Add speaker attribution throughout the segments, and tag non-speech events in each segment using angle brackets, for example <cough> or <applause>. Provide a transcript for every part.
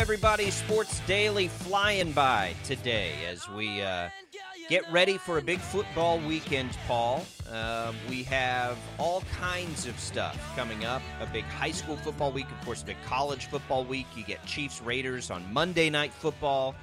Speaker 1: Everybody. Sports Daily flying by today as we uh, get ready for a big football weekend, Paul. Uh, we have all kinds of stuff coming up. A big high school football week, of course, a big college football week. You get Chiefs Raiders on Monday Night Football.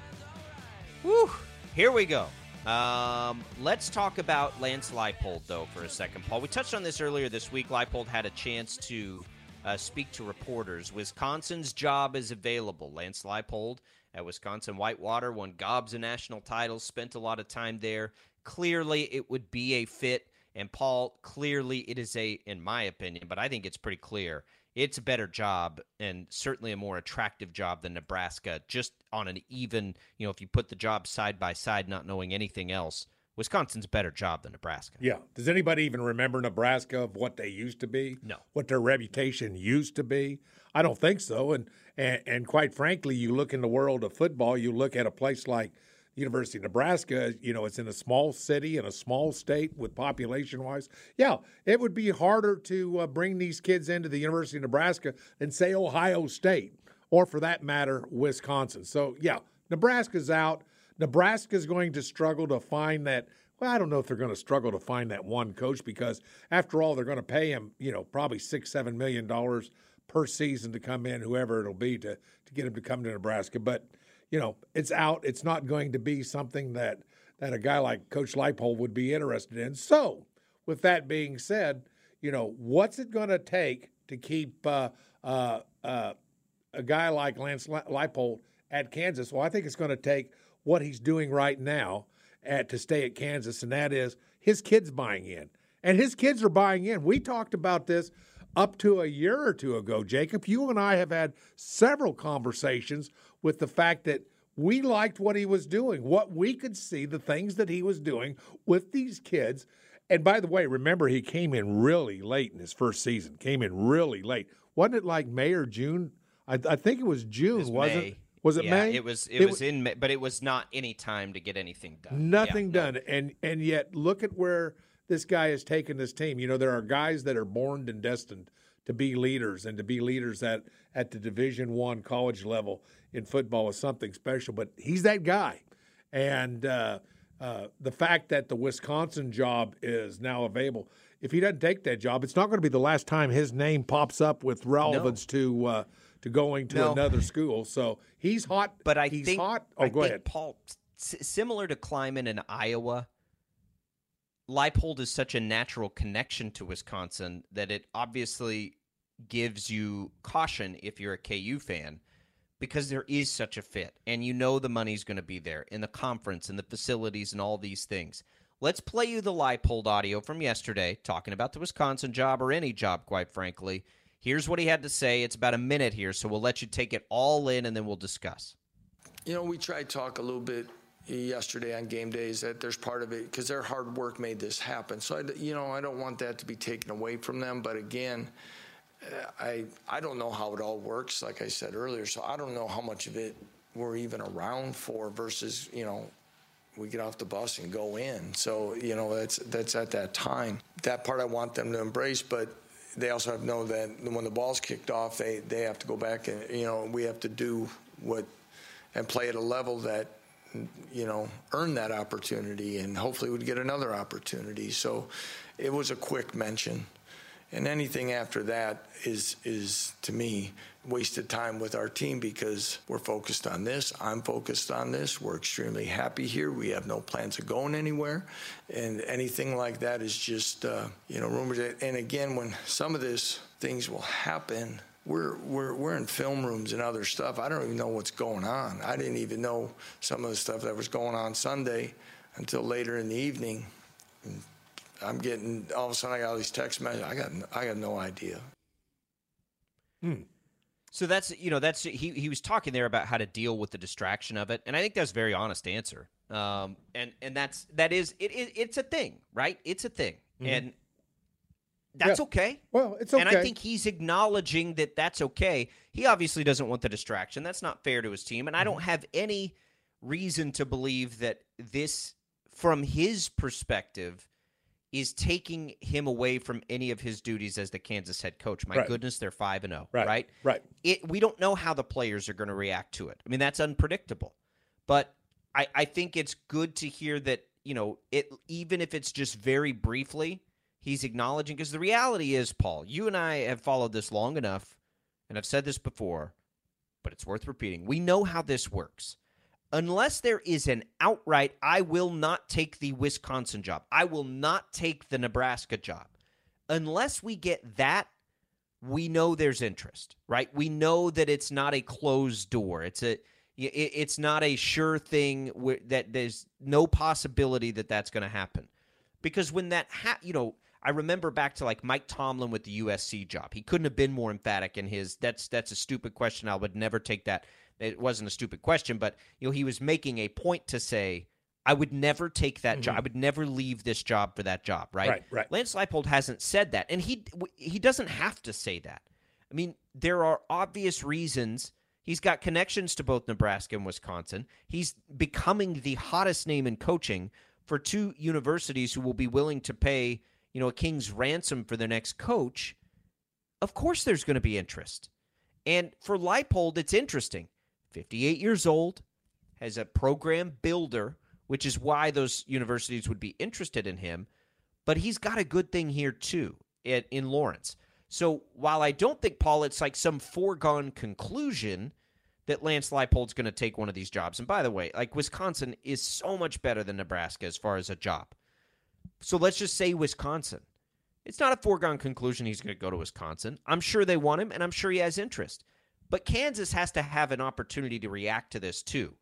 Speaker 1: Whew, here we go. Um, let's talk about Lance Leipold, though, for a second, Paul. We touched on this earlier this week. Leipold had a chance to uh, speak to reporters. Wisconsin's job is available. Lance Leipold at Wisconsin Whitewater won gobs of national titles, spent a lot of time there. Clearly, it would be a fit. And Paul, clearly, it is a, in my opinion, but I think it's pretty clear. It's a better job and certainly a more attractive job than Nebraska, just on an even, you know, if you put the jobs side by side, not knowing anything else. Wisconsin's a better job than Nebraska.
Speaker 2: Yeah. Does anybody even remember Nebraska of what they used to be?
Speaker 1: No.
Speaker 2: What their reputation used to be? I don't think so. And and, and quite frankly, you look in the world of football, you look at a place like University of Nebraska, you know, it's in a small city in a small state with population wise. Yeah, it would be harder to uh, bring these kids into the University of Nebraska than, say, Ohio State or for that matter, Wisconsin. So, yeah, Nebraska's out. Nebraska's going to struggle to find that. Well, I don't know if they're going to struggle to find that one coach because, after all, they're going to pay him, you know, probably six, seven million dollars per season to come in, whoever it'll be, to to get him to come to Nebraska. But you know, it's out. It's not going to be something that that a guy like Coach Leipold would be interested in. So, with that being said, you know, what's it going to take to keep uh, uh, uh, a guy like Lance Leipold at Kansas? Well, I think it's going to take what he's doing right now at, to stay at Kansas, and that is his kids buying in. And his kids are buying in. We talked about this up to a year or two ago, Jacob. You and I have had several conversations with the fact that we liked what he was doing, what we could see, the things that he was doing with these kids. And by the way, remember, he came in really late in his first season, came in really late. Wasn't it like May or June? I, I think it was June,
Speaker 1: it was
Speaker 2: wasn't
Speaker 1: May.
Speaker 2: it? Was it
Speaker 1: yeah,
Speaker 2: May?
Speaker 1: It was. It,
Speaker 2: It
Speaker 1: was
Speaker 2: wa-
Speaker 1: in May, but it was not any time to get anything done.
Speaker 2: Nothing
Speaker 1: Yeah, no.
Speaker 2: done. And and yet look at where this guy has taken this team. You know, there are guys that are born and destined to be leaders and to be leaders at at the division one college level in football is something special. But he's that guy. And uh, uh, the fact that the Wisconsin job is now available, if he doesn't take that job, it's not going to be the last time his name pops up with relevance to uh, to going to
Speaker 1: No.
Speaker 2: another school. So he's hot.
Speaker 1: But I
Speaker 2: he's
Speaker 1: think
Speaker 2: hot. Oh,
Speaker 1: I
Speaker 2: go
Speaker 1: think
Speaker 2: ahead.
Speaker 1: Paul. S- similar to Klieman in Iowa, Leipold is such a natural connection to Wisconsin that it obviously gives you caution if you're a KU fan because there is such a fit and you know the money's going to be there in the conference and the facilities and all these things. Let's play you the Leipold audio from yesterday talking about the Wisconsin job or any job, quite frankly. Here's what he had to say. It's about a minute here, so we'll let you take it all in and then we'll discuss.
Speaker 3: You know, we tried to talk a little bit yesterday on game days that there's part of it because their hard work made this happen. So, I, you know, I don't want that to be taken away from them. But again, uh, I I don't know how it all works. Like I said earlier, so I don't know how much of it we're even around for versus you know we get off the bus and go in. So you know that's that's at that time. That part I want them to embrace, but they also have know that when the ball's kicked off, they they have to go back and you know we have to do what and play at a level that you know earn that opportunity and hopefully would get another opportunity. So it was a quick mention. And anything after that is is to me wasted time with our team because we're focused on this. I'm focused on this. We're extremely happy here. We have no plans of going anywhere, and anything like that is just uh, you know rumors. And again, when some of this things will happen. We're, we're, we're in film rooms and other stuff. I don't even know what's going on. I didn't even know some of the stuff that was going on Sunday until later in the evening. And I'm getting all of a sudden I got all these text messages. I got I got no idea.
Speaker 1: Hmm. So that's you know that's he he was talking there about how to deal with the distraction of it, and I think that's a very honest answer. Um, and and that's that is it, it it's a thing, right? It's a thing, mm-hmm. and that's
Speaker 2: yeah.
Speaker 1: okay.
Speaker 2: Well, it's okay.
Speaker 1: And I think he's acknowledging that that's okay. He obviously doesn't want the distraction. That's not fair to his team, and I don't mm-hmm. have any reason to believe that this, from his perspective, is taking him away from any of his duties as the Kansas head coach. My
Speaker 2: right.
Speaker 1: goodness, they're five and zero,
Speaker 2: oh, right?
Speaker 1: Right.
Speaker 2: Right.
Speaker 1: It, we don't know how the players are going to react to it. I mean, that's unpredictable. But I, I think it's good to hear that you know it, even if it's just very briefly, he's acknowledging because the reality is, Paul, you and I have followed this long enough, and I've said this before, but it's worth repeating. We know how this works unless there is an outright, I will not take the Wisconsin job, I will not take the Nebraska job. Unless we get that, we know there's interest, right? We know that it's not a closed door. It's a it's not a sure thing that there's no possibility that that's going to happen. Because when that ha- you know, I remember back to like Mike Tomlin with the USC job. He couldn't have been more emphatic in his that's that's a stupid question. I would never take that it wasn't a stupid question, but you know he was making a point to say I would never take that mm-hmm. job. I would never leave this job for that job. Right.
Speaker 2: Right. Right.
Speaker 1: Lance Leipold hasn't said that, and he he doesn't have to say that. I mean, there are obvious reasons. He's got connections to both Nebraska and Wisconsin. He's becoming the hottest name in coaching for two universities who will be willing to pay, you know, a king's ransom for their next coach. Of course, there's going to be interest. And for Leipold, it's interesting. 58 years old, has a program builder, which is why those universities would be interested in him. But he's got a good thing here, too, in, in Lawrence. So while I don't think, Paul, it's like some foregone conclusion that Lance Leipold's going to take one of these jobs. And by the way, like Wisconsin is so much better than Nebraska as far as a job. So let's just say Wisconsin. It's not a foregone conclusion he's going to go to Wisconsin. I'm sure they want him, and I'm sure he has interest. But Kansas has to have an opportunity to react to this too.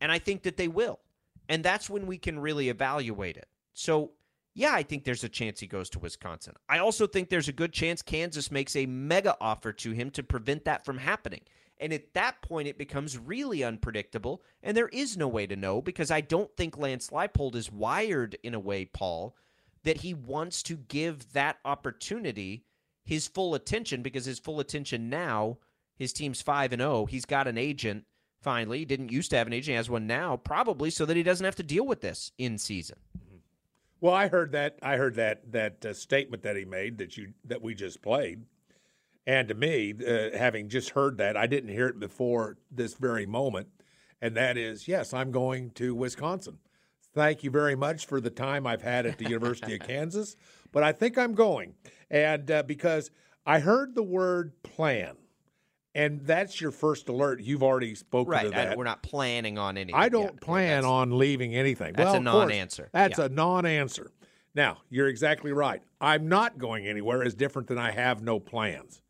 Speaker 1: And I think that they will. And that's when we can really evaluate it. So, yeah, I think there's a chance he goes to Wisconsin. I also think there's a good chance Kansas makes a mega offer to him to prevent that from happening. And at that point, it becomes really unpredictable, and there is no way to know because I don't think Lance Leipold is wired in a way, Paul, that he wants to give that opportunity his full attention because his full attention now his team's 5 and 0. He's got an agent finally. He didn't used to have an agent, he has one now, probably so that he doesn't have to deal with this in season. Mm-hmm.
Speaker 2: Well, I heard that I heard that that uh, statement that he made that you that we just played. And to me, uh, having just heard that, I didn't hear it before this very moment, and that is, yes, I'm going to Wisconsin. Thank you very much for the time I've had at the University of <laughs> Kansas, but I think I'm going, and uh, because I heard the word plan, and that's your first alert. You've already spoken
Speaker 1: right.
Speaker 2: to that.
Speaker 1: I, we're not planning on anything.
Speaker 2: I don't
Speaker 1: yet.
Speaker 2: plan on leaving anything.
Speaker 1: That's
Speaker 2: well,
Speaker 1: a non-answer.
Speaker 2: that's
Speaker 1: yeah.
Speaker 2: a non-answer. Now, you're exactly right. I'm not going anywhere is different than I have no plans.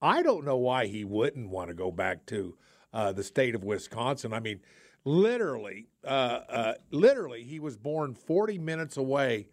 Speaker 2: I don't know why he wouldn't want to go back to uh, the state of Wisconsin. I mean, literally, uh, uh, literally, he was born 40 minutes away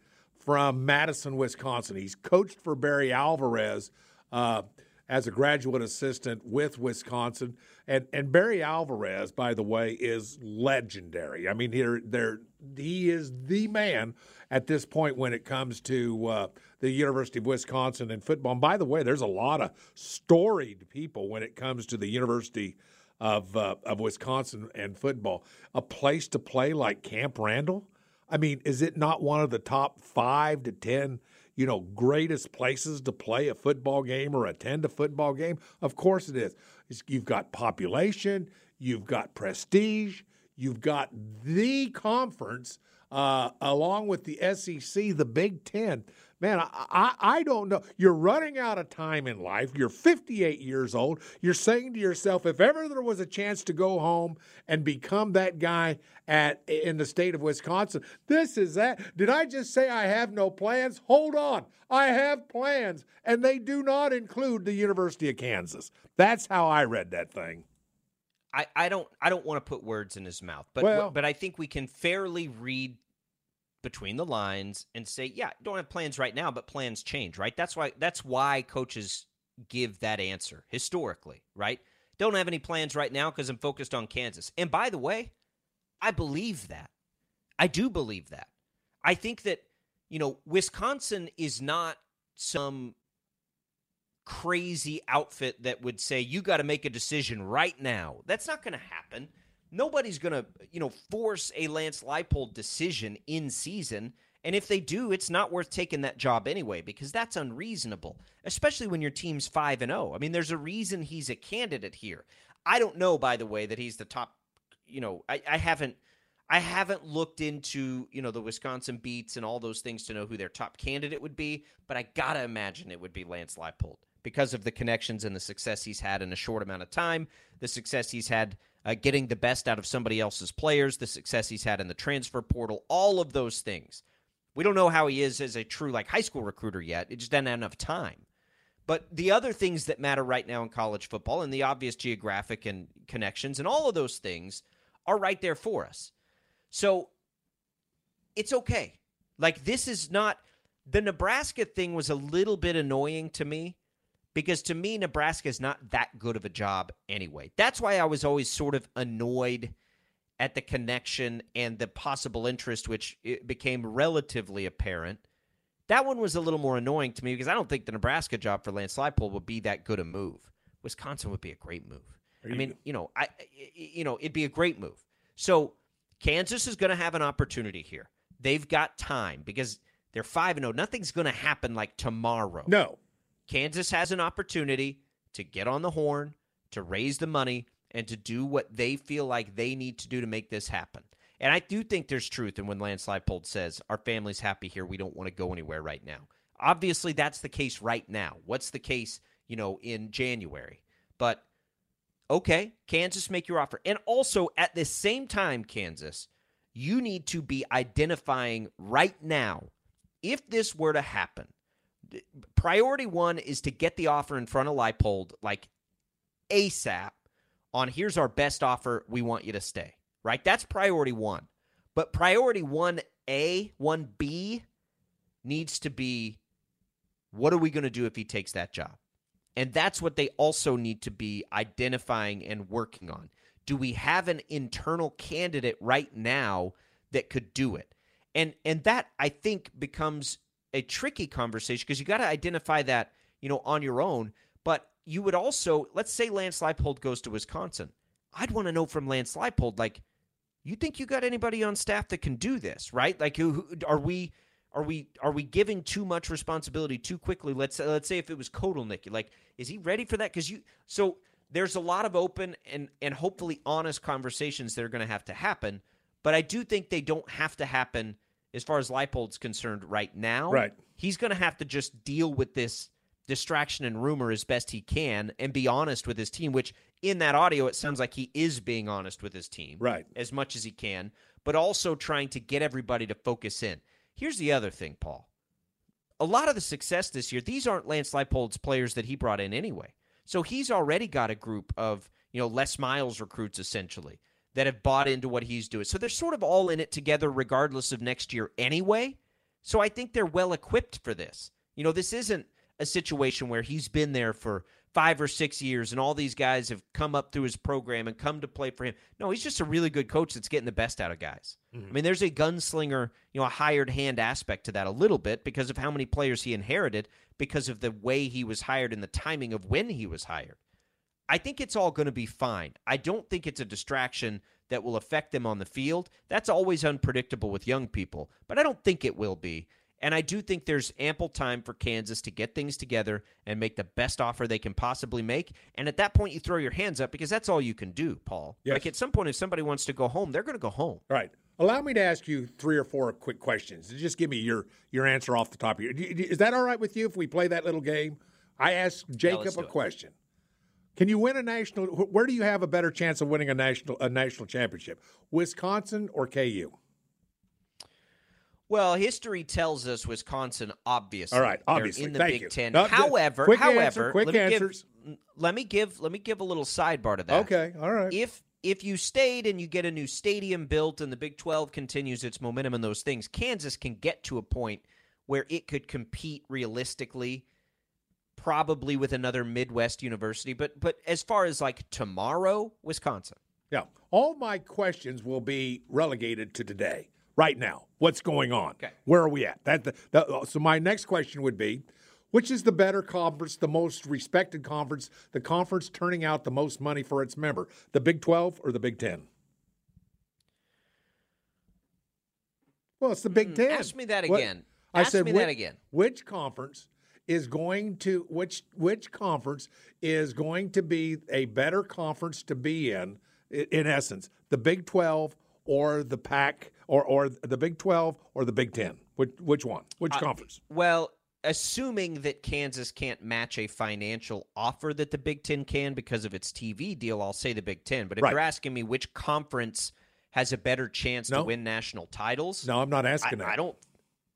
Speaker 2: from Madison, Wisconsin. He's coached for Barry Alvarez uh, as a graduate assistant with Wisconsin. And and Barry Alvarez, by the way, is legendary. I mean, here there he is the man at this point when it comes to uh, the University of Wisconsin and football. And by the way, there's a lot of storied people when it comes to the University of uh, of Wisconsin and football. A place to play like Camp Randall. I mean, is it not one of the top five to ten? You know, greatest places to play a football game or attend a football game? Of course it is. You've got population, you've got prestige, you've got the conference uh, along with the SEC, the Big Ten. Man, I, I, I don't know. You're running out of time in life. You're 58 years old. You're saying to yourself, if ever there was a chance to go home and become that guy at in the state of Wisconsin, this is that. Did I just say I have no plans? Hold on. I have plans, and they do not include the University of Kansas. That's how I read that thing.
Speaker 1: I, I don't I don't want to put words in his mouth, but
Speaker 2: Well-
Speaker 1: but I think we can fairly read between the lines and say, yeah, don't have plans right now, but plans change, right? That's why that's why coaches give that answer historically, right? Don't have any plans right now because I'm focused on Kansas. And by the way, I believe that. I do believe that. I think that, you know, Wisconsin is not some crazy outfit that would say you got to make a decision right now. That's not going to happen. Nobody's going to, you know, force a Lance Leipold decision in season. And if they do, it's not worth taking that job anyway because that's unreasonable, especially when your team's 5 and 0. I mean, there's a reason he's a candidate here. I don't know by the way that he's the top, you know, I, I haven't I haven't looked into, you know, the Wisconsin beats and all those things to know who their top candidate would be, but I got to imagine it would be Lance Leipold because of the connections and the success he's had in a short amount of time, the success he's had uh, getting the best out of somebody else's players, the success he's had in the transfer portal, all of those things. We don't know how he is as a true like high school recruiter yet. It just doesn't have enough time. But the other things that matter right now in college football and the obvious geographic and connections and all of those things are right there for us. So it's okay. Like this is not the Nebraska thing was a little bit annoying to me because to me Nebraska is not that good of a job anyway. That's why I was always sort of annoyed at the connection and the possible interest which it became relatively apparent. That one was a little more annoying to me because I don't think the Nebraska job for Lance Leipold would be that good a move. Wisconsin would be a great move. I mean, you know, I you know, it'd be a great move. So Kansas is going to have an opportunity here. They've got time because they're 5 and 0. Nothing's going to happen like tomorrow.
Speaker 2: No.
Speaker 1: Kansas has an opportunity to get on the horn, to raise the money, and to do what they feel like they need to do to make this happen. And I do think there's truth in when Lance Leipold says, Our family's happy here. We don't want to go anywhere right now. Obviously, that's the case right now. What's the case, you know, in January? But okay, Kansas, make your offer. And also, at the same time, Kansas, you need to be identifying right now if this were to happen. Priority one is to get the offer in front of Leipold like ASAP on here's our best offer. We want you to stay, right? That's priority one. But priority 1A, 1B needs to be what are we going to do if he takes that job? And that's what they also need to be identifying and working on. Do we have an internal candidate right now that could do it? And and that I think becomes a tricky conversation because you got to identify that, you know, on your own, but you would also let's say Lance Leipold goes to Wisconsin. I'd want to know from Lance Leipold like you think you got anybody on staff that can do this, right? Like who, who are we are we are we giving too much responsibility too quickly? Let's let's say if it was Kotelnick, like is he ready for that? Because you so there's a lot of open and and hopefully honest conversations that are going to have to happen. But I do think they don't have to happen as far as Leipold's concerned right now.
Speaker 2: Right.
Speaker 1: He's going to have to just deal with this distraction and rumor as best he can and be honest with his team. Which in that audio, it sounds like he is being honest with his team,
Speaker 2: Right.
Speaker 1: as much as he can, but also trying to get everybody to focus in. Here's the other thing, Paul. A lot of the success this year, these aren't Lance Leipold's players that he brought in anyway. So he's already got a group of, you know, Les Miles recruits essentially that have bought into what he's doing. So they're sort of all in it together regardless of next year anyway. So I think they're well equipped for this. You know, this isn't a situation where he's been there for five or six years and all these guys have come up through his program and come to play for him. No, he's just a really good coach that's getting the best out of guys. Mm-hmm. I mean, there's a gunslinger, you know, a hired hand aspect to that a little bit because of how many players he inherited, because of the way he was hired and the timing of when he was hired. I think it's all going to be fine. I don't think it's a distraction that will affect them on the field. That's always unpredictable with young people, but I don't think it will be. And I do think there's ample time for Kansas to get things together and make the best offer they can possibly make. And at that point, you throw your hands up because that's all you can do, Paul.
Speaker 2: Yes.
Speaker 1: Like at some point, if somebody wants to go home, they're going to go home.
Speaker 2: Right. Allow me to ask you three or four quick questions. Just give me your your answer off the top of your. Is that all right with you if we play that little game? I ask Jacob
Speaker 1: let's
Speaker 2: a
Speaker 1: do it.
Speaker 2: Can you win a national? Where do you have a better chance of winning a national a national championship? Wisconsin or KU?
Speaker 1: Well, history tells us Wisconsin obviously.
Speaker 2: All right, obviously.
Speaker 1: in the
Speaker 2: Thank
Speaker 1: Big
Speaker 2: you.
Speaker 1: Ten.
Speaker 2: No,
Speaker 1: however,
Speaker 2: quick
Speaker 1: however,
Speaker 2: answer, quick
Speaker 1: let me
Speaker 2: answers.
Speaker 1: Give, let me give let me give a little sidebar to that.
Speaker 2: Okay, all right.
Speaker 1: If if you stayed and you get a new stadium built and the Big 12 continues its momentum and those things, Kansas can get to a point where it could compete realistically probably with another Midwest university, but but as far as like tomorrow, Wisconsin.
Speaker 2: Yeah. All my questions will be relegated to today, right now. What's going on?
Speaker 1: Okay.
Speaker 2: Where are we at? That, the, the, so my next question would be, which is the better conference, the most respected conference, the conference turning out the most money for its member, the Big 12 or the Big 10? Well, it's the Big 10.
Speaker 1: Hmm, ask me that
Speaker 2: What-
Speaker 1: again.
Speaker 2: I said
Speaker 1: that again.
Speaker 2: Which conference is going to which which conference is going to be a better conference to be in in essence, the Big 12 or the Pac or or the Big 12 or the Big 10? Which which one? Which uh, conference?
Speaker 1: Well, assuming that Kansas can't match a financial offer that the Big Ten can because of its TV deal, I'll say the Big Ten. But if
Speaker 2: Right.
Speaker 1: you're asking me which conference has a better chance
Speaker 2: No.
Speaker 1: to win national titles,
Speaker 2: No, I'm not
Speaker 1: I,
Speaker 2: asking that.
Speaker 1: I don't.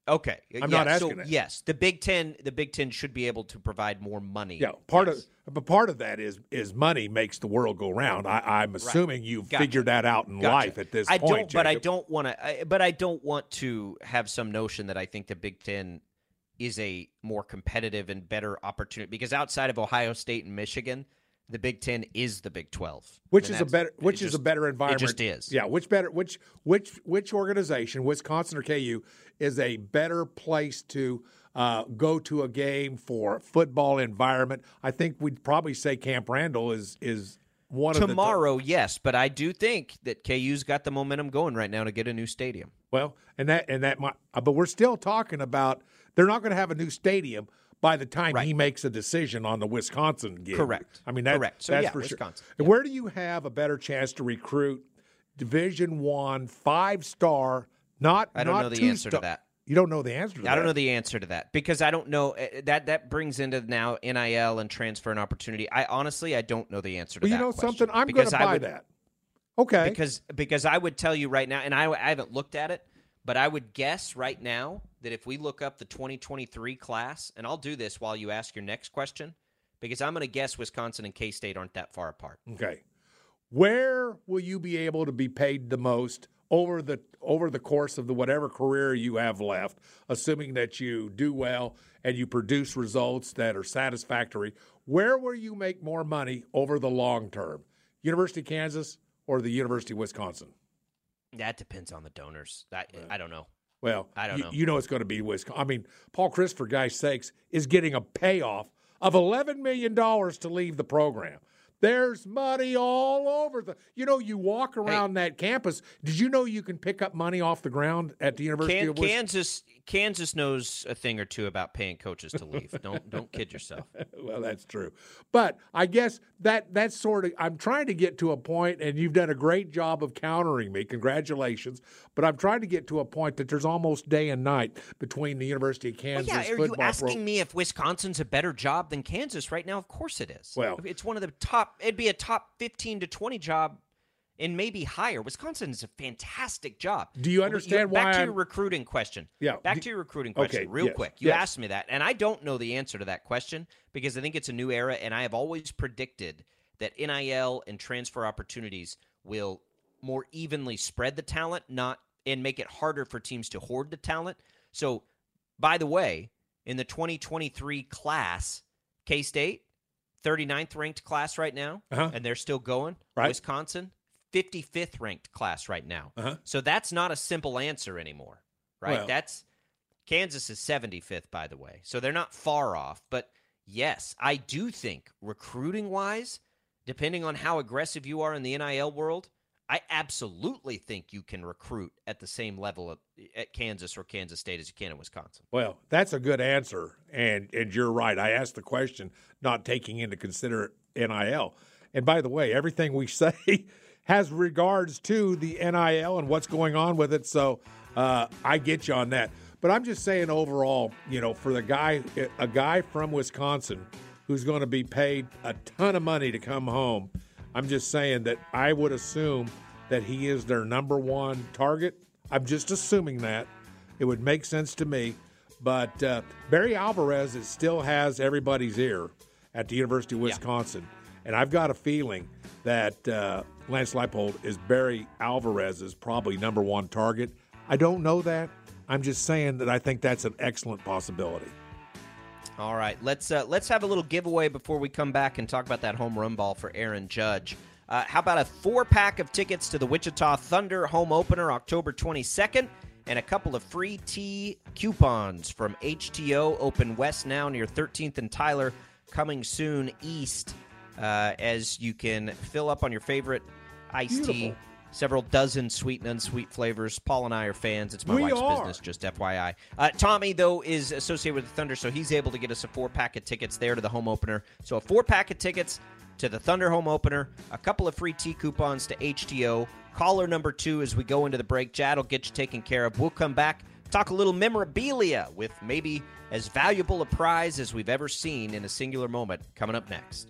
Speaker 1: Okay,
Speaker 2: I'm
Speaker 1: yeah,
Speaker 2: not asking
Speaker 1: so,
Speaker 2: that.
Speaker 1: Yes, the Big Ten, the Big Ten should be able to provide more money.
Speaker 2: Yeah, part
Speaker 1: Yes.
Speaker 2: of but part of that is is money makes the world go round. I, I'm assuming you've
Speaker 1: Gotcha.
Speaker 2: figured that out in
Speaker 1: Gotcha.
Speaker 2: life at this
Speaker 1: I
Speaker 2: point.
Speaker 1: don't, but I don't want to. But I don't want to have some notion that I think the Big Ten is a more competitive and better opportunity because outside of Ohio State and Michigan, the Big Ten is the Big Twelve,
Speaker 2: Which
Speaker 1: And
Speaker 2: is a better which is
Speaker 1: just-
Speaker 2: a better environment.
Speaker 1: It just is.
Speaker 2: Yeah, which better which which which organization, Wisconsin or KU, is a better place to uh, go to a game for football environment? I think we'd probably say Camp Randall is is one of the
Speaker 1: Tomorrow, yes, but I do think that KU's got the momentum going right now to get a new stadium.
Speaker 2: Well, and that and that might, uh, but we're still talking about they're not going to have a new stadium by the time
Speaker 1: Right.
Speaker 2: he makes a decision on the Wisconsin game.
Speaker 1: Correct.
Speaker 2: I mean, that,
Speaker 1: Correct. So,
Speaker 2: that's
Speaker 1: yeah,
Speaker 2: for
Speaker 1: Wisconsin.
Speaker 2: sure. And Where do you have a better chance to recruit Division One five star? Not
Speaker 1: I don't
Speaker 2: not
Speaker 1: know the answer to
Speaker 2: star-
Speaker 1: that.
Speaker 2: You don't know the answer to that.
Speaker 1: I don't know the answer to that because I don't know uh, that that brings into now NIL and transfer and opportunity. I honestly I don't know the answer to
Speaker 2: Well, you know something. I'm going to
Speaker 1: I
Speaker 2: buy
Speaker 1: would-
Speaker 2: that. Okay.
Speaker 1: because because I would tell you right now, and I, I haven't looked at it, but I would guess right now that if we look up the 2023 class, and I'll do this while you ask your next question, because I'm going to guess Wisconsin and K State aren't that far apart.
Speaker 2: Okay. Where will you be able to be paid the most over the over the course of the whatever career you have left, assuming that you do well and you produce results that are satisfactory? Where will you make more money over the long term? University of Kansas or the University of Wisconsin?
Speaker 1: That depends on the donors. That I don't know.
Speaker 2: Well,
Speaker 1: I don't know.
Speaker 2: you know it's going to be Wisconsin. I mean, Paul Chryst, for Guy's sakes, is getting a payoff of eleven million dollars to leave the program. There's money all over the. You know, you walk around that campus. Did you know you can pick up money off the ground at the University
Speaker 1: Kan-
Speaker 2: of Wisconsin?
Speaker 1: Kansas Kansas knows a thing or two about paying coaches to leave. <laughs> don't don't kid yourself.
Speaker 2: well, that's true. But I guess that that's sort of I'm trying to get to a point, and you've done a great job of countering me. Congratulations. But I'm trying to get to a point that there's almost day and night between the University of
Speaker 1: Well,
Speaker 2: Kansas
Speaker 1: yeah, are you asking
Speaker 2: pro-
Speaker 1: me if Wisconsin's a better job than Kansas right now? Of course it is.
Speaker 2: Well-
Speaker 1: it's one of the top. It'd be a top fifteen to twenty job, and maybe higher. Wisconsin is a fantastic job.
Speaker 2: Do you understand
Speaker 1: back
Speaker 2: why
Speaker 1: to
Speaker 2: I'm-
Speaker 1: your recruiting question?
Speaker 2: Yeah,
Speaker 1: Back
Speaker 2: do-
Speaker 1: to your recruiting question,
Speaker 2: Okay,
Speaker 1: real
Speaker 2: yes,
Speaker 1: quick. You
Speaker 2: yes.
Speaker 1: asked me that, and I don't know the answer to that question because I think it's a new era, and I have always predicted that NIL and transfer opportunities will more evenly spread the talent, not and make it harder for teams to hoard the talent. So, by the way, in the 2023 class, K State, 39th ranked class right now,
Speaker 2: Uh-huh.
Speaker 1: and they're still going.
Speaker 2: Right.
Speaker 1: Wisconsin, 55th ranked class right now.
Speaker 2: Uh-huh.
Speaker 1: So that's not a simple answer anymore, right?
Speaker 2: Well-
Speaker 1: that's Kansas is 75th, by the way. So they're not far off. But yes, I do think recruiting wise, depending on how aggressive you are in the NIL world, I absolutely think you can recruit at the same level at, at Kansas or Kansas State as you can in Wisconsin.
Speaker 2: Well, that's a good answer, and and you're right. I asked the question not taking into consider NIL. And by the way, everything we <laughs> say has regards to the NIL and what's going on with it. So uh, I get you on that. But I'm just saying overall, you know, for the guy, a guy from Wisconsin who's going to be paid a ton of money to come home, I'm just saying that I would assume that he is their number one target. I'm just assuming that. It would make sense to me. But uh, Barry Alvarez is, still has everybody's ear at the University of Wisconsin. Yeah. And I've got a feeling that uh, Lance Leipold is Barry Alvarez's probably number one target. I don't know that. I'm just saying that I think that's an excellent possibility.
Speaker 1: All right, let's uh, let's have a little giveaway before we come back and talk about that home run ball for Aaron Judge. Uh, how about a four pack of tickets to the Wichita Thunder home opener October 22nd, and a couple of free tea coupons from HTeaO Open West now near 13th and Tyler, coming soon east. Uh, as you can fill up on your favorite iced Beautiful. tea several dozen sweet and unsweet flavors. Paul and I are fans. It's my
Speaker 2: we
Speaker 1: wife's
Speaker 2: are.
Speaker 1: business, just FYI. Uh, Tommy, though, is associated with the Thunder, so he's able to get us a four pack of tickets there to the home opener. So a four pack of tickets to the Thunder home opener, a couple of free tea coupons to HTeaO. Caller number two as we go into the break. Jad will get you taken care of. We'll come back, talk a little memorabilia with maybe as valuable a prize as we've ever seen in a singular moment coming up next.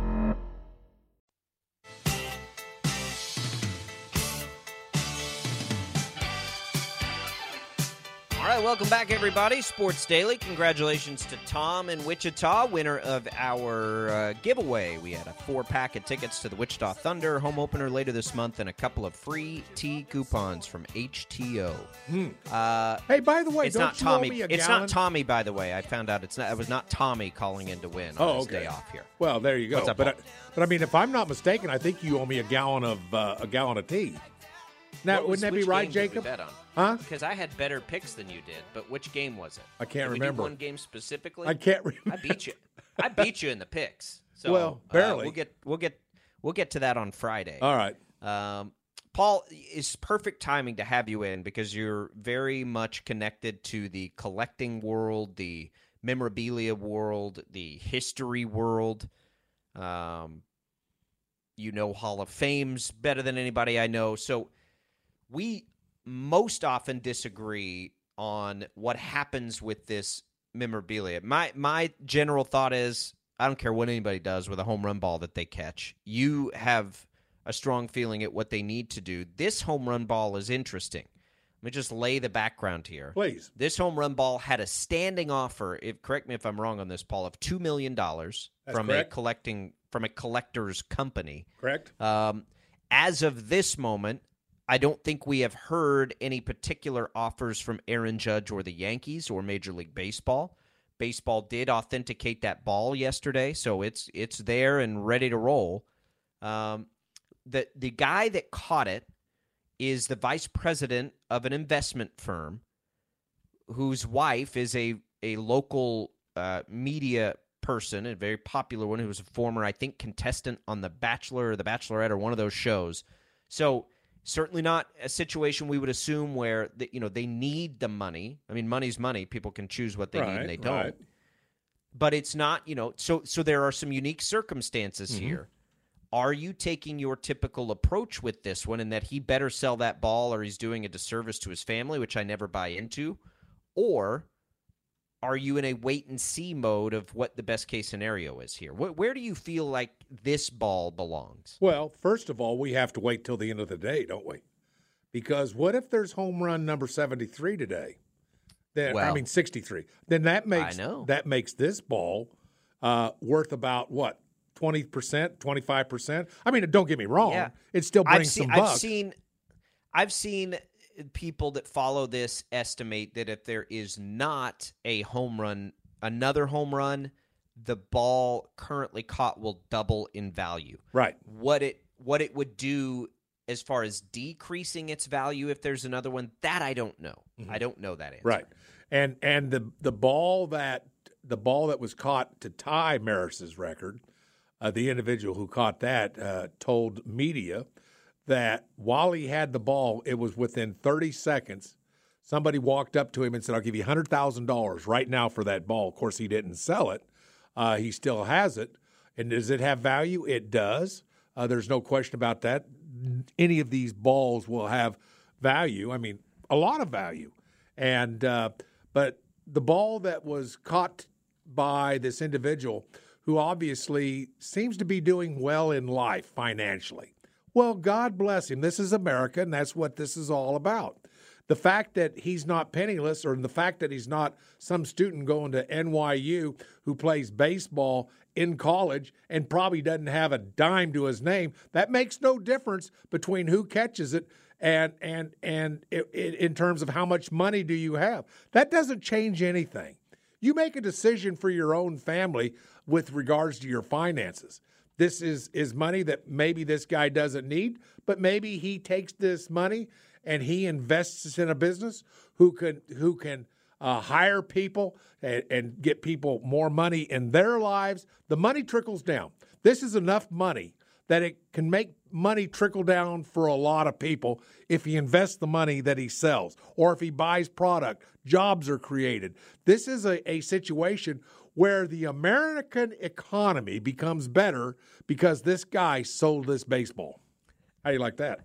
Speaker 1: right, welcome back, everybody. Sports Daily. Congratulations to Tom in Wichita, winner of our uh, giveaway. We had a four pack of tickets to the Wichita Thunder home opener later this month and a couple of free tea coupons from HTeaO.
Speaker 2: Hmm. Uh, hey, by the way,
Speaker 1: it's not Tommy. it's not Tommy. By the way, I found out it's not. It was not Tommy calling in to win on
Speaker 2: oh,
Speaker 1: his
Speaker 2: okay.
Speaker 1: day off here.
Speaker 2: Well, there you go.
Speaker 1: Up,
Speaker 2: but I, but I mean, if I'm not mistaken, I think you owe me a gallon of uh, a gallon of tea. Now,
Speaker 1: was,
Speaker 2: wouldn't that be right, Jacob? Huh?
Speaker 1: Because I had better picks than you did. But which game was it?
Speaker 2: I can't
Speaker 1: did
Speaker 2: remember.
Speaker 1: one game specifically.
Speaker 2: I can't remember.
Speaker 1: I beat you. I beat you in the picks. So,
Speaker 2: well, barely.
Speaker 1: Uh, we'll get we'll get we'll get to that on Friday.
Speaker 2: All right.
Speaker 1: Um, Paul, is perfect timing to have you in because you're very much connected to the collecting world, the memorabilia world, the history world. Um, you know Hall of Fames better than anybody I know. So we most often disagree on what happens with this memorabilia. My my general thought is I don't care what anybody does with a home run ball that they catch. You have a strong feeling at what they need to do. This home run ball is interesting. Let me just lay the background here.
Speaker 2: Please.
Speaker 1: This home run ball had a standing offer, if correct me if I'm wrong on this, Paul, of two million dollars from
Speaker 2: correct.
Speaker 1: a collecting from a collector's company.
Speaker 2: Correct.
Speaker 1: Um, as of this moment, I don't think we have heard any particular offers from Aaron Judge or the Yankees or Major League Baseball. Baseball did authenticate that ball yesterday, so it's it's there and ready to roll. Um, the the guy that caught it is the vice president of an investment firm, whose wife is a a local uh, media person, a very popular one, who was a former, I think, contestant on The Bachelor or The Bachelorette or one of those shows. So Certainly not a situation we would assume where the, you know they need the money. I mean, money's money. People can choose what they
Speaker 2: right,
Speaker 1: need and they don't.
Speaker 2: Right.
Speaker 1: But it's not, you know. So so there are some unique circumstances mm-hmm. here. Are you taking your typical approach with this one, in that he better sell that ball or he's doing a disservice to his family, which I never buy into, or are you in a wait and see mode of what the best case scenario is here? Where, where, do you feel like this ball belongs?
Speaker 2: Well, first of all, we have to wait till the end of the day, don't we? Because what if there's home run number 73 today? Then well, I mean 63. Then that makes that makes this ball uh, worth about what? 20%, 25%? I mean, don't get me wrong. Yeah. It still brings
Speaker 1: seen,
Speaker 2: some bucks.
Speaker 1: I've seen I've seen people that follow this estimate that if there is not a home run, another home run, the ball currently caught will double in value.
Speaker 2: Right.
Speaker 1: What it what it would do as far as decreasing its value if there's another one, that I don't know. I don't know that answer.
Speaker 2: Right. And and the the ball that the ball that was caught to tie Maris's record, uh, the individual who caught that uh, told media that while he had the ball, it was within 30 seconds. Somebody walked up to him and said, "I'll give you hundred thousand dollars right now for that ball." Of course, he didn't sell it. Uh, he still has it. And does it have value? It does. Uh, there's no question about that. Any of these balls will have value. I mean, a lot of value. And uh, but the ball that was caught by this individual, who obviously seems to be doing well in life financially. Well, God bless him. This is America, and that's what this is all about. The fact that he's not penniless, or the fact that he's not some student going to NYU who plays baseball in college and probably doesn't have a dime to his name, that makes no difference between who catches it and and and it, it, in terms of how much money do you have. That doesn't change anything. You make a decision for your own family with regards to your finances. This is is money that maybe this guy doesn't need, but maybe he takes this money and he invests in a business who can who can uh, hire people and, and get people more money in their lives. The money trickles down. This is enough money that it can make money trickle down for a lot of people if he invests the money that he sells or if he buys product. Jobs are created. This is a, a situation where the American economy becomes better because this guy sold this baseball. How do you like that?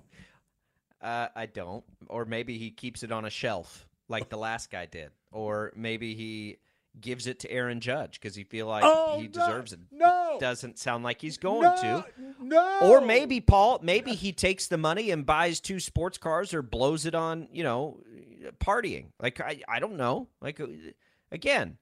Speaker 1: Uh, I don't. Or maybe he keeps it on a shelf like the last guy did. Or maybe he gives it to Aaron Judge because he feel like
Speaker 2: Oh,
Speaker 1: he
Speaker 2: no,
Speaker 1: deserves it.
Speaker 2: no.
Speaker 1: doesn't sound like he's going
Speaker 2: no,
Speaker 1: to.
Speaker 2: No.
Speaker 1: Or maybe Paul, maybe he takes the money and buys two sports cars or blows it on, you know, partying. Like I, I don't know. Like uh, again,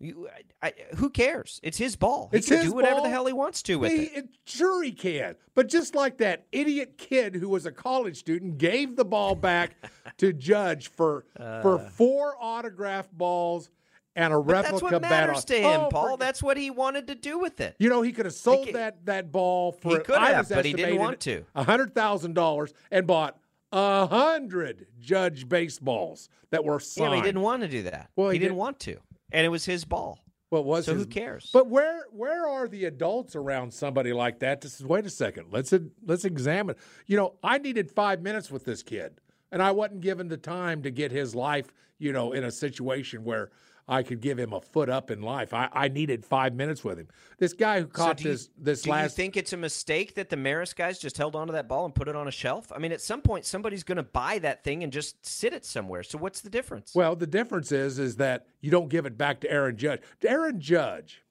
Speaker 1: you, I, I, who cares? It's his ball. He can do whatever
Speaker 2: ball.
Speaker 1: the hell he wants to with
Speaker 2: He-
Speaker 1: it.
Speaker 2: Sure, he can. But just like that idiot kid who was a college student gave the ball back <laughs> to Judge for for four autographed balls and a
Speaker 1: Uh.
Speaker 2: Replica
Speaker 1: that's what
Speaker 2: bat.
Speaker 1: matters to him,
Speaker 2: Oh,
Speaker 1: Paul.
Speaker 2: for-
Speaker 1: That's what he wanted to do with it.
Speaker 2: you know, he could have sold that that ball for.
Speaker 1: He could have, but he didn't want to.
Speaker 2: A hundred thousand dollars and bought a hundred Judge baseballs that were
Speaker 1: Yeah,
Speaker 2: signed.
Speaker 1: but he didn't want to do that.
Speaker 2: Well,
Speaker 1: he,
Speaker 2: he
Speaker 1: didn't
Speaker 2: did-
Speaker 1: want to, and it was his ball.
Speaker 2: Well, it was
Speaker 1: So who cares?
Speaker 2: But where where are the adults around somebody like that? This is wait a second. Let's uh, let's examine. You know, I needed five minutes with this kid, and I wasn't given the time to get his life. You know, in a situation where I could give him a foot up in life. I, I needed five minutes with him. This guy who caught
Speaker 1: so you,
Speaker 2: this this
Speaker 1: do
Speaker 2: last.
Speaker 1: you think it's a mistake that the Maris guys just held onto that ball and put it on a shelf? I mean, at some point, somebody's going to buy that thing and just sit it somewhere. So what's the difference?
Speaker 2: Well, the difference is is that you don't give it back to Aaron Judge. Aaron Judge,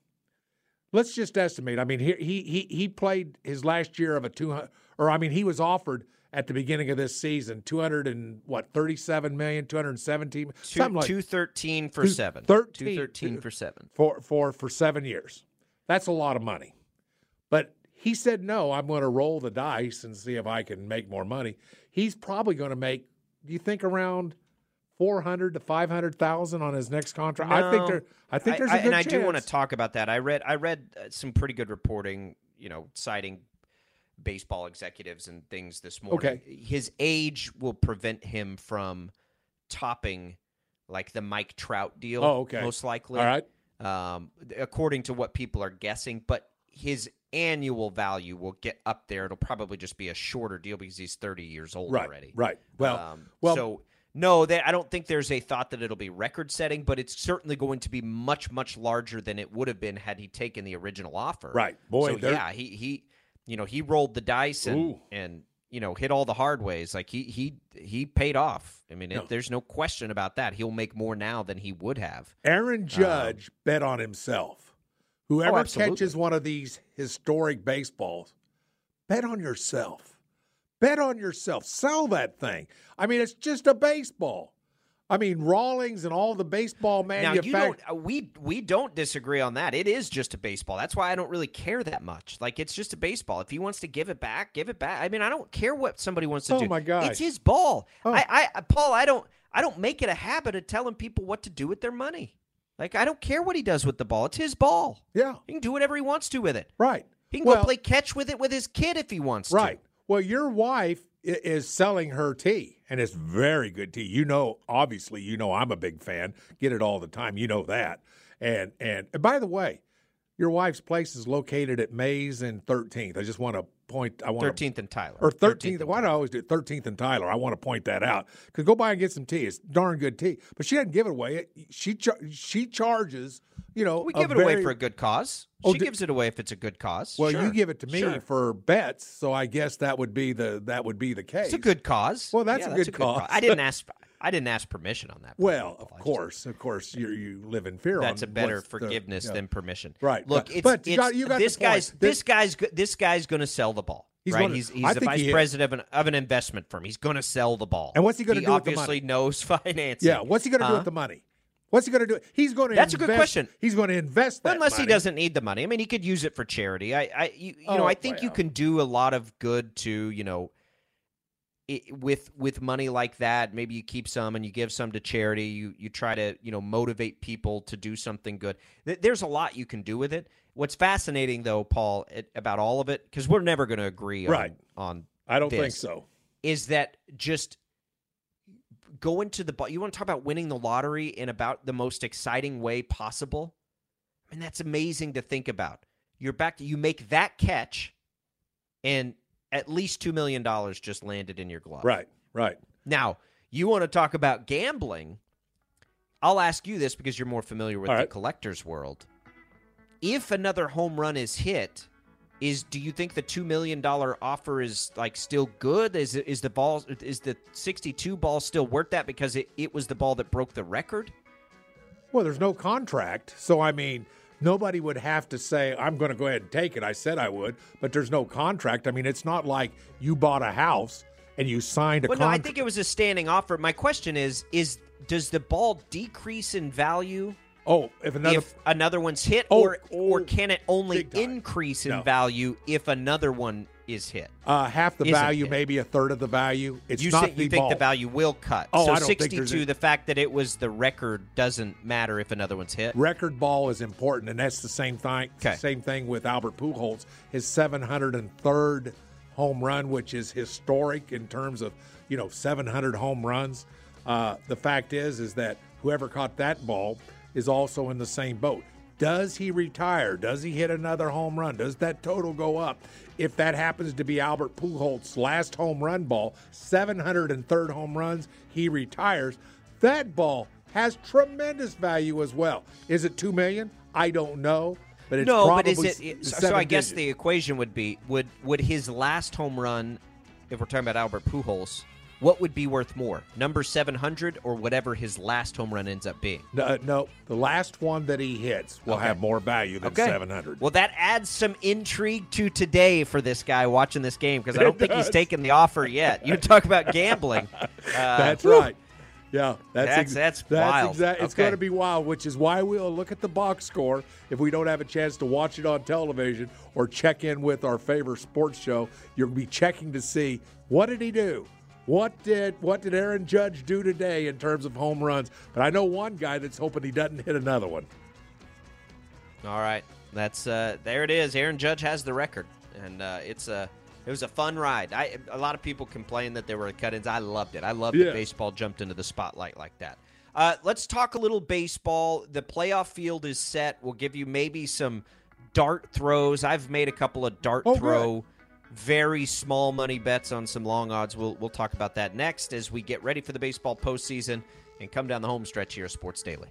Speaker 2: let's just estimate. I mean, he he he, he played his last year of a two hundred, or I mean, he was offered at the beginning of this season two hundred and what thirty seven million, two hundred seventeen,
Speaker 1: Two,
Speaker 2: something like
Speaker 1: 213 for
Speaker 2: Two-
Speaker 1: seven.
Speaker 2: 13
Speaker 1: 213 for seven.
Speaker 2: for for for seven years. That's a lot of money. But he said no. I'm going to roll the dice and see if I can make more money. He's probably going to make. Do you think around four hundred to five hundred thousand on his next contract? I think
Speaker 1: No.
Speaker 2: there. I think there's
Speaker 1: I,
Speaker 2: a good
Speaker 1: and I
Speaker 2: chance.
Speaker 1: do want to talk about that. I read I read uh, some pretty good reporting, you know, citing baseball executives and things this morning.
Speaker 2: Okay.
Speaker 1: His age will prevent him from topping like the Mike Trout deal.
Speaker 2: Oh, okay.
Speaker 1: Most likely.
Speaker 2: All right.
Speaker 1: Um, according to what people are guessing, but his annual value will get up there. It'll probably just be a shorter deal because he's 30 years old
Speaker 2: Right.
Speaker 1: already.
Speaker 2: Right. Well.
Speaker 1: Um,
Speaker 2: well.
Speaker 1: so no, they, I don't think there's a thought that it'll be record setting, but it's certainly going to be much, much larger than it would have been had he taken the original offer.
Speaker 2: Right. Boy,
Speaker 1: so yeah, he he, you know, he rolled the dice and
Speaker 2: Ooh.
Speaker 1: and you know hit all the hard ways. Like he he he paid off. I mean, it, there's no question about that. He'll make more now than he would have.
Speaker 2: Aaron um, Judge bet on himself. Whoever
Speaker 1: Oh,
Speaker 2: catches one of these historic baseballs, bet on yourself. Bet on yourself. Sell that thing. I mean, it's just a baseball. I mean, Rawlings and all the baseball
Speaker 1: Now you
Speaker 2: manufacturers.
Speaker 1: don't. uh, We we don't disagree on that. It is just a baseball. That's why I don't really care that much. Like it's just a baseball. If he wants to give it back, give it back. I mean, I don't care what somebody wants to
Speaker 2: Oh,
Speaker 1: do.
Speaker 2: my god,
Speaker 1: it's his ball.
Speaker 2: Oh.
Speaker 1: I, I Paul, I don't I don't make it a habit of telling people what to do with their money. Like I don't care what he does with the ball. It's his ball.
Speaker 2: Yeah.
Speaker 1: He can do whatever he wants to with it.
Speaker 2: Right.
Speaker 1: He can
Speaker 2: well,
Speaker 1: go play catch with it with his kid if he wants
Speaker 2: Right.
Speaker 1: to.
Speaker 2: Well, your wife is selling her tea, and it's very good tea. You know, obviously, you know I'm a big fan. Get it all the time. You know that. And and, and by the way, your wife's place is located at Maize and 13th. I just want to point. I want to
Speaker 1: Thirteenth and Tyler.
Speaker 2: or 13th.
Speaker 1: and
Speaker 2: Why do I always do 13th and Tyler? I want to point that out because go by and get some tea. It's darn good tea. But she doesn't give it away. She she charges. You know,
Speaker 1: We give it away for a good cause.
Speaker 2: Oh,
Speaker 1: she
Speaker 2: d-
Speaker 1: gives it away if it's a good cause.
Speaker 2: Well,
Speaker 1: Sure.
Speaker 2: you give it to me
Speaker 1: Sure.
Speaker 2: for bets, so I guess that would be the that would be the case.
Speaker 1: It's a good cause.
Speaker 2: Well, that's
Speaker 1: Yeah,
Speaker 2: a good cause.
Speaker 1: I didn't <laughs> ask. I didn't ask permission on that.
Speaker 2: Well, of course, of course, you you live in fear.
Speaker 1: That's a better
Speaker 2: what's the-
Speaker 1: forgiveness
Speaker 2: yeah.
Speaker 1: than permission.
Speaker 2: Right,
Speaker 1: Look,
Speaker 2: but-
Speaker 1: it's,
Speaker 2: but you
Speaker 1: it's-
Speaker 2: got- you got
Speaker 1: this guy's this,
Speaker 2: This-
Speaker 1: guy's this guy's going to sell the ball.
Speaker 2: He's
Speaker 1: right?
Speaker 2: gonna-
Speaker 1: he's he's the vice
Speaker 2: he
Speaker 1: president of an, of an investment firm. He's going to sell the ball.
Speaker 2: And what's he gonna
Speaker 1: He
Speaker 2: do with the
Speaker 1: obviously
Speaker 2: money?
Speaker 1: knows <laughs> financing.
Speaker 2: Yeah, what's he going to do with the money? What's he going to do? He's going to.
Speaker 1: That's a good question.
Speaker 2: He's going to invest that
Speaker 1: Unless he doesn't need the money. I mean, he could use it for charity. I, I, you, you know,
Speaker 2: Oh,
Speaker 1: I think you can do a lot of good to, you know, i with with money like that. Maybe you keep some and you give some to charity. You you try to, you know, motivate people to do something good. There's a lot you can do with it. What's fascinating though, Paul, it, about all of it, because we're never going to agree
Speaker 2: Right.
Speaker 1: on on
Speaker 2: I don't think so.
Speaker 1: is that just going into the ball. You want to talk about winning the lottery in about the most exciting way possible? I mean, that's amazing to think about. You're back to you make that catch, and at least two million dollars just landed in your glove.
Speaker 2: Right, right.
Speaker 1: Now, you want to talk about gambling? I'll ask you this because you're more familiar with
Speaker 2: All
Speaker 1: the
Speaker 2: right.
Speaker 1: collector's world. If another home run is hit, is do you think the two million dollar offer is like still good? Is is the ball is the sixty two ball still worth that because it, it was the ball that broke the record?
Speaker 2: Well, there's no contract, so I mean, nobody would have to say, "I'm going to go ahead and take it." I said I would, but there's no contract. I mean, it's not like you bought a house and you signed a
Speaker 1: Well, no, I think it was a standing offer. My question is: is does the ball decrease in value
Speaker 2: oh, if another
Speaker 1: if another one's hit,
Speaker 2: Oh,
Speaker 1: or or
Speaker 2: oh,
Speaker 1: can it only increase in
Speaker 2: No.
Speaker 1: value if another one is hit?
Speaker 2: uh, half the
Speaker 1: isn't
Speaker 2: value,
Speaker 1: it?
Speaker 2: maybe a third of the value, it's
Speaker 1: you
Speaker 2: not
Speaker 1: say,
Speaker 2: the
Speaker 1: you think the value will cut.
Speaker 2: Oh,
Speaker 1: so
Speaker 2: I don't think there's
Speaker 1: 62,
Speaker 2: any-
Speaker 1: the fact that it was the record doesn't matter if another one's hit.
Speaker 2: Record ball is important, and that's the same thing.
Speaker 1: 'Kay.
Speaker 2: Same thing with Albert Pujols, his 703rd home run, which is historic in terms of you know 700 home runs. Uh, the fact is, is that whoever caught that ball is also in the same boat. Does he retire? Does he hit another home run? Does that total go up? If that happens to be Albert Pujols' last home run ball, 703rd home runs, he retires. That ball has tremendous value as well. Is it two million? I don't know, but it's
Speaker 1: no, but is it? So, so I guess
Speaker 2: digits.
Speaker 1: the equation would be: would would his last home run, if we're talking about Albert Pujols, what would be worth more, number seven hundred or whatever his last home run ends up being?
Speaker 2: no, uh, no, the last one that he hits will
Speaker 1: Okay.
Speaker 2: have more value than
Speaker 1: Okay.
Speaker 2: 700.
Speaker 1: Well, that adds some intrigue to today for this guy watching this game because I don't think he's taken the offer yet. You <laughs> talk about gambling. Uh,
Speaker 2: That's
Speaker 1: whew.
Speaker 2: right. Yeah, that's
Speaker 1: That's-
Speaker 2: ex-
Speaker 1: that's
Speaker 2: that's
Speaker 1: wild.
Speaker 2: exact- It's going to be wild, which is why we'll look at the box score if we don't have a chance to watch it on television or check in with our favorite sports show. You'll be checking to see what did he do. What did what did Aaron Judge do today in terms of home runs? But I know one guy that's hoping he doesn't hit another one.
Speaker 1: All right, that's uh, there. It is. Aaron Judge has the record, and uh, it's a it was a fun ride. I a lot of people complained that there were cut-ins. I loved it. I loved
Speaker 2: Yeah.
Speaker 1: that baseball jumped into the spotlight like that. Uh, let's talk a little baseball. The playoff field is set. We'll give you maybe some dart throws. I've made a couple of dart
Speaker 2: Oh, good.
Speaker 1: Very small money bets on some long odds. We'll we'll talk about that next as we get ready for the baseball postseason and come down the home stretch here, at Sports Daily.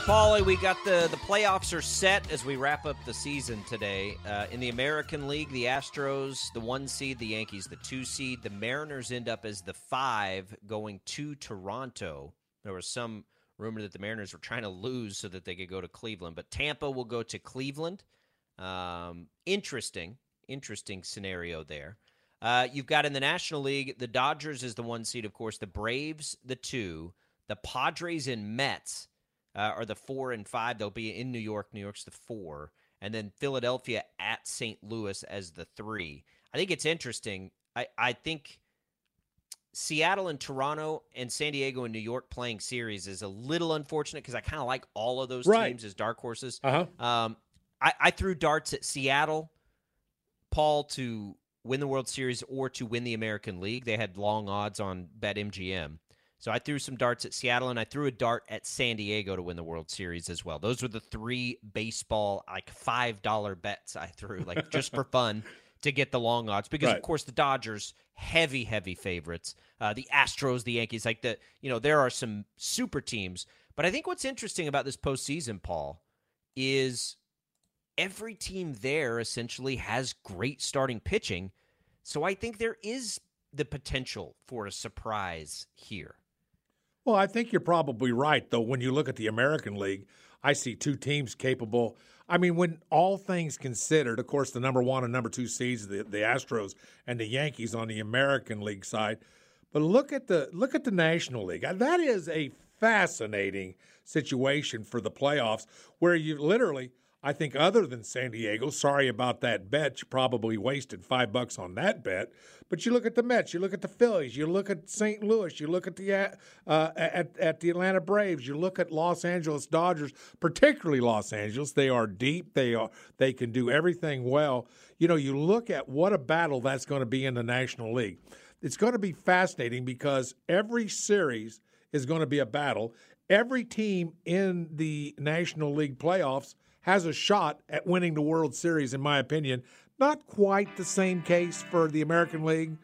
Speaker 1: Right, Paulie, we got the the playoffs are set as we wrap up the season today. Uh, in the American League, the Astros, the one seed, the Yankees, the two seed, the Mariners end up as the five, going to Toronto. There was some rumor that the Mariners were trying to lose so that they could go to Cleveland, but Tampa will go to Cleveland. Um, interesting, interesting scenario there. Uh, you've got in the National League, the Dodgers is the one seed, of course, the Braves, the two, The Padres and Mets uh, are the four and five. They'll be in New York. New York's the four. And then Philadelphia at St. Louis as the three. I think it's interesting. I, I think Seattle and Toronto and San Diego and New York playing series is a little unfortunate because I kind of like all of those
Speaker 2: Right.
Speaker 1: teams as dark horses.
Speaker 2: Uh-huh.
Speaker 1: Um, I, I threw darts at Seattle, Paul, to win the World Series or to win the American League. They had long odds on BetMGM. So I threw some darts at Seattle and I threw a dart at San Diego to win the World Series as well. Those were the three baseball, like $5 bets I threw, like <laughs> just for fun to get the long odds. Because,
Speaker 2: Right.
Speaker 1: of course, the Dodgers, heavy, heavy favorites. Uh, the Astros, the Yankees, like the, you know, there are some super teams. But I think what's interesting about this postseason, Paul, is every team there essentially has great starting pitching. So I think there is the potential for a surprise here.
Speaker 2: Well, I think you're probably right, though. When you look at the American League, I see two teams capable. I mean, when all things considered, of course, the number one and number two seeds, the, the Astros and the Yankees on the American League side. But look at the look at the National League. That is a fascinating situation for the playoffs, where you literally, I think, other than San Diego, sorry about that bet, you probably wasted five bucks on that bet. But you look at the Mets, you look at the Phillies, you look at St. Louis, you look at the uh, uh, at at the Atlanta Braves, you look at Los Angeles Dodgers, particularly Los Angeles. They are deep. They are they can do everything well. You know, you look at what a battle that's going to be in the National League. It's going to be fascinating because every series is going to be a battle. Every team in the National League playoffs has a shot at winning the World Series, in my opinion. Not quite the same case for the American League,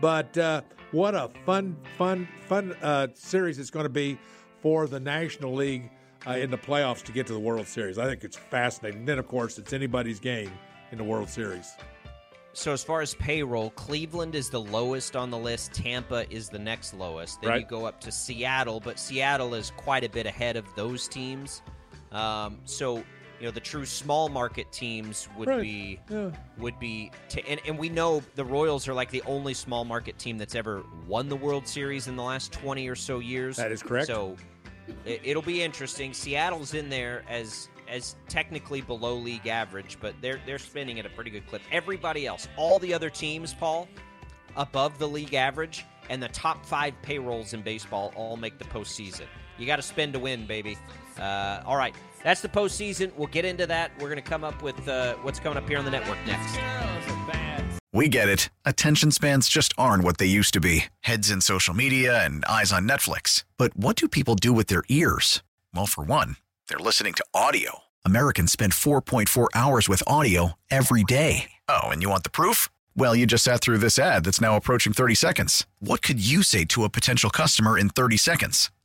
Speaker 2: but uh, what a fun, fun, fun uh, series it's going to be for the National League uh, in the playoffs to get to the World Series. I think it's fascinating. Then, of course, it's anybody's game in the World Series.
Speaker 1: So as far as payroll, Cleveland is the lowest on the list. Tampa is the next lowest. Then you go up to Seattle, but Seattle is quite a bit ahead of those teams. Um, so you know the true small market teams would
Speaker 2: Right.
Speaker 1: be
Speaker 2: Yeah.
Speaker 1: would be t- and, and we know the Royals are like the only small market team that's ever won the World Series in the last 20 or so years.
Speaker 2: That is correct.
Speaker 1: So it, it'll be interesting. Seattle's in there as as technically below league average, but they're they're spinning at a pretty good clip. Everybody else, all the other teams, Paul, above the league average, and the top five payrolls in baseball all make the postseason. You got to spend to win, baby. Uh, all right, that's the postseason. We'll get into that. We're going to come up with uh, what's coming up here on the network next.
Speaker 4: We get it. Attention spans just aren't what they used to be heads in social media and eyes on Netflix. But what do people do with their ears? Well, for one, they're listening to audio. Americans spend 4.4 hours with audio every day. Oh, and you want the proof? Well, you just sat through this ad that's now approaching 30 seconds. What could you say to a potential customer in 30 seconds?